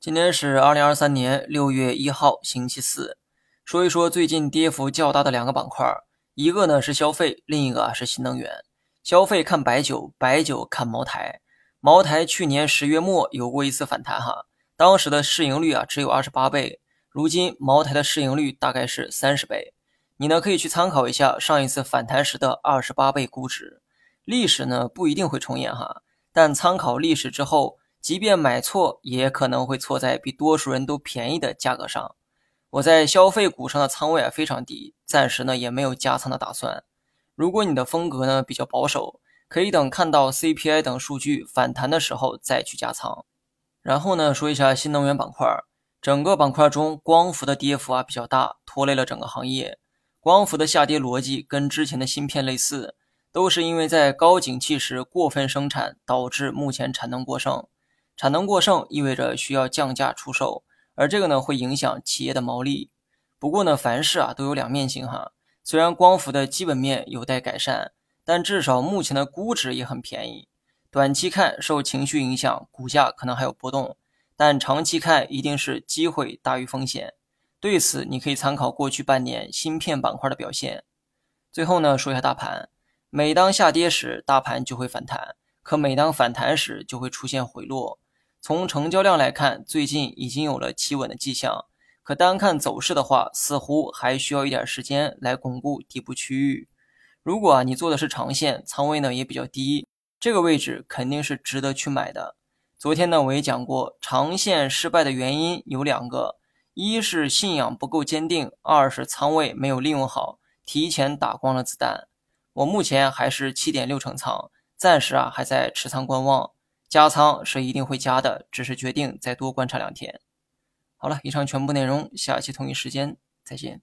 今天是二零二三年六月一号，星期四。说一说最近跌幅较大的两个板块，一个呢是消费，另一个啊是新能源。消费看白酒，白酒看茅台。茅台去年十月末有过一次反弹哈，当时的市盈率啊只有二十八倍，如今茅台的市盈率大概是三十倍。你呢可以去参考一下上一次反弹时的二十八倍估值。历史呢不一定会重演哈，但参考历史之后。即便买错，也可能会错在比多数人都便宜的价格上。我在消费股上的仓位啊非常低，暂时呢也没有加仓的打算。如果你的风格呢比较保守，可以等看到 CPI 等数据反弹的时候再去加仓。然后呢说一下新能源板块，整个板块中光伏的跌幅啊比较大，拖累了整个行业。光伏的下跌逻辑跟之前的芯片类似，都是因为在高景气时过分生产，导致目前产能过剩。产能过剩意味着需要降价出售，而这个呢会影响企业的毛利。不过呢，凡事啊都有两面性哈。虽然光伏的基本面有待改善，但至少目前的估值也很便宜。短期看受情绪影响，股价可能还有波动，但长期看一定是机会大于风险。对此，你可以参考过去半年芯片板块的表现。最后呢，说一下大盘，每当下跌时，大盘就会反弹；可每当反弹时，就会出现回落。从成交量来看，最近已经有了企稳的迹象。可单看走势的话，似乎还需要一点时间来巩固底部区域。如果啊你做的是长线，仓位呢也比较低，这个位置肯定是值得去买的。昨天呢我也讲过，长线失败的原因有两个：一是信仰不够坚定，二是仓位没有利用好，提前打光了子弹。我目前还是七点六成仓，暂时啊还在持仓观望。加仓是一定会加的，只是决定再多观察两天。好了，以上全部内容，下期同一时间再见。